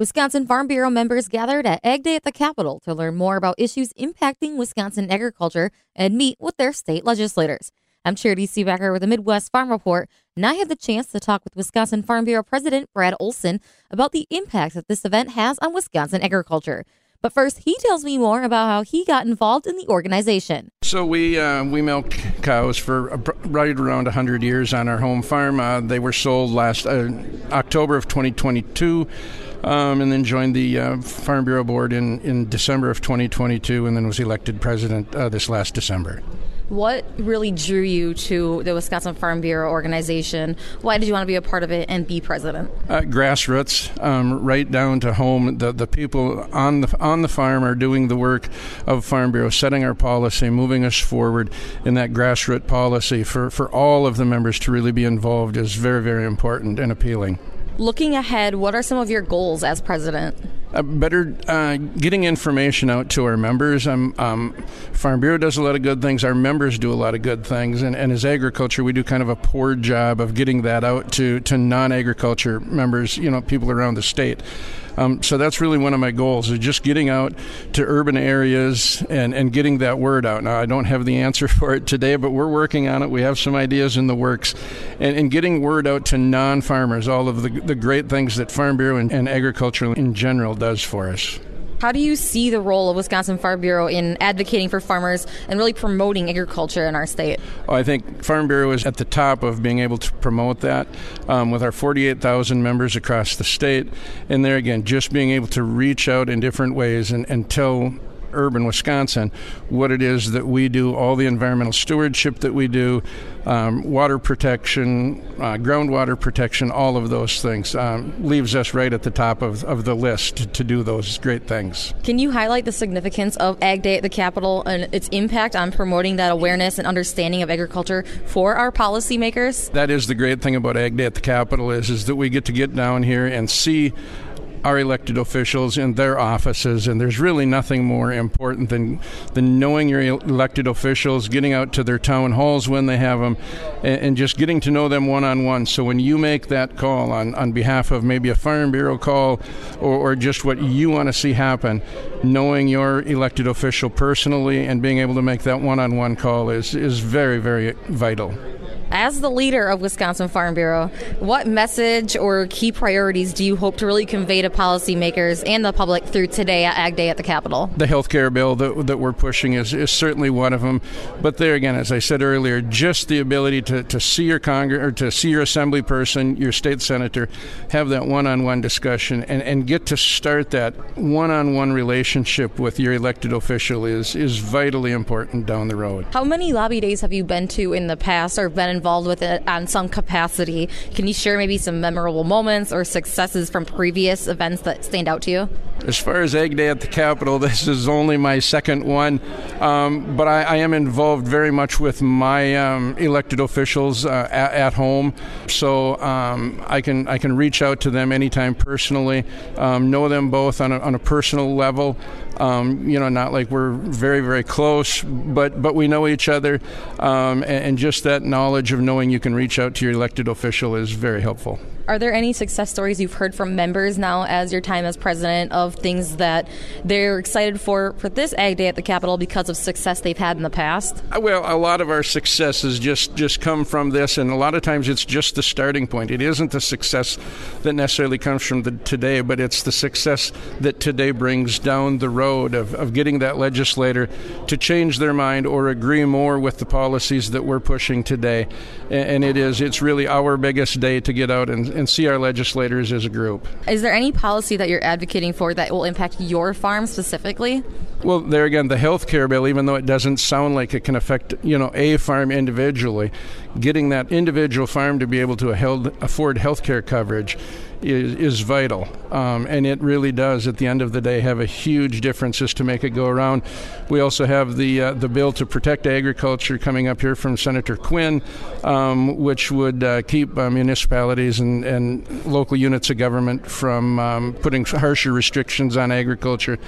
Wisconsin Farm Bureau members gathered at Ag Day at the Capitol to learn more about issues impacting Wisconsin agriculture and meet with their state legislators. I'm Charity Seebacker with the Midwest Farm Report, and I had the chance to talk with Wisconsin Farm Bureau President Brad Olson about the impact that this event has on Wisconsin agriculture. But first, he tells me more about how he got involved in the organization. So we uh, we milked cows for right around 100 years on our home farm. Uh, they were sold last uh, October of 2022. Um, and then joined the uh, Farm Bureau Board in, in December of 2022, and then was elected president uh, this last December. What really drew you to the Wisconsin Farm Bureau organization? Why did you want to be a part of it and be president? Uh, grassroots, um, right down to home. The the people on the on the farm are doing the work of Farm Bureau, setting our policy, moving us forward in that grassroots policy. For for all of the members to really be involved is very very important and appealing. Looking ahead, what are some of your goals as president? Uh, better uh, getting information out to our members. Um, um, Farm Bureau does a lot of good things. Our members do a lot of good things. And, and as agriculture, we do kind of a poor job of getting that out to, to non agriculture members, you know, people around the state. Um, so that's really one of my goals is just getting out to urban areas and, and getting that word out. Now, I don't have the answer for it today, but we're working on it. We have some ideas in the works. And, and getting word out to non farmers, all of the, the great things that Farm Bureau and, and agriculture in general does for us. How do you see the role of Wisconsin Farm Bureau in advocating for farmers and really promoting agriculture in our state? Oh, I think Farm Bureau is at the top of being able to promote that um, with our 48,000 members across the state. And there again, just being able to reach out in different ways and, and tell urban Wisconsin, what it is that we do, all the environmental stewardship that we do, um, water protection, uh, groundwater protection, all of those things um, leaves us right at the top of, of the list to, to do those great things. Can you highlight the significance of Ag Day at the Capitol and its impact on promoting that awareness and understanding of agriculture for our policymakers? That is the great thing about Ag Day at the Capitol is, is that we get to get down here and see our elected officials in their offices, and there's really nothing more important than than knowing your elected officials, getting out to their town halls when they have them, and, and just getting to know them one on one. So when you make that call on on behalf of maybe a farm bureau call, or, or just what you want to see happen, knowing your elected official personally and being able to make that one on one call is is very very vital. As the leader of Wisconsin Farm Bureau, what message or key priorities do you hope to really convey to policymakers and the public through today at Ag Day at the Capitol? The health care bill that, that we're pushing is, is certainly one of them. But there again, as I said earlier, just the ability to, to see your Congress or to see your assembly person, your state senator, have that one on one discussion and, and get to start that one on one relationship with your elected official is, is vitally important down the road. How many lobby days have you been to in the past or been involved with it on some capacity. Can you share maybe some memorable moments or successes from previous events that stand out to you? As far as Ag Day at the Capitol, this is only my second one, um, but I, I, am involved very much with my um, elected officials uh, at, at, home, so um, I can I can reach out to them anytime personally, um, know them both on a, on a personal level. Um, you know, not like we're very very close, but but we know each other, um, and, and just that knowledge of knowing you can reach out to your elected official is very helpful. Are there any success stories you've heard from members now as your time as president of things that they're excited for for this Ag Day at the Capitol because of success they've had in the past? Uh, well, a lot of our successes just just come from this, and a lot of times it's just the starting point. It isn't the success that necessarily comes from the today, but it's the success that today brings down the road of, of getting that legislator to change their mind or agree more with the policies that we're pushing today. And, and it is it's really our biggest day to get out and and see our legislators as a group. Is there any policy that you're advocating for that will impact your farm specifically? Well, there again, the health care bill, even though it doesn't sound like it can affect you know a farm individually, getting that individual farm to be able to afford health care coverage is, is vital. Um, and it really does, at the end of the day, have a huge differences to make it go around. We also have the, uh, the bill to protect agriculture coming up here from Senator Quinn, um, which would uh, keep uh, municipalities and, local units of government from um, putting harsher restrictions on agriculture.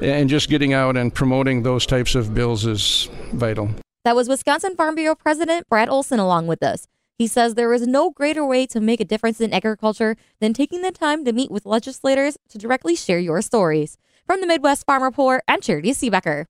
And just getting out and promoting those types of bills is vital. That was Wisconsin Farm Bureau President Brad Olson along with us. He says there is no greater way to make a difference in agriculture than taking the time to meet with legislators to directly share your stories. From the Midwest Farm Report, I'm Charity Seebecker.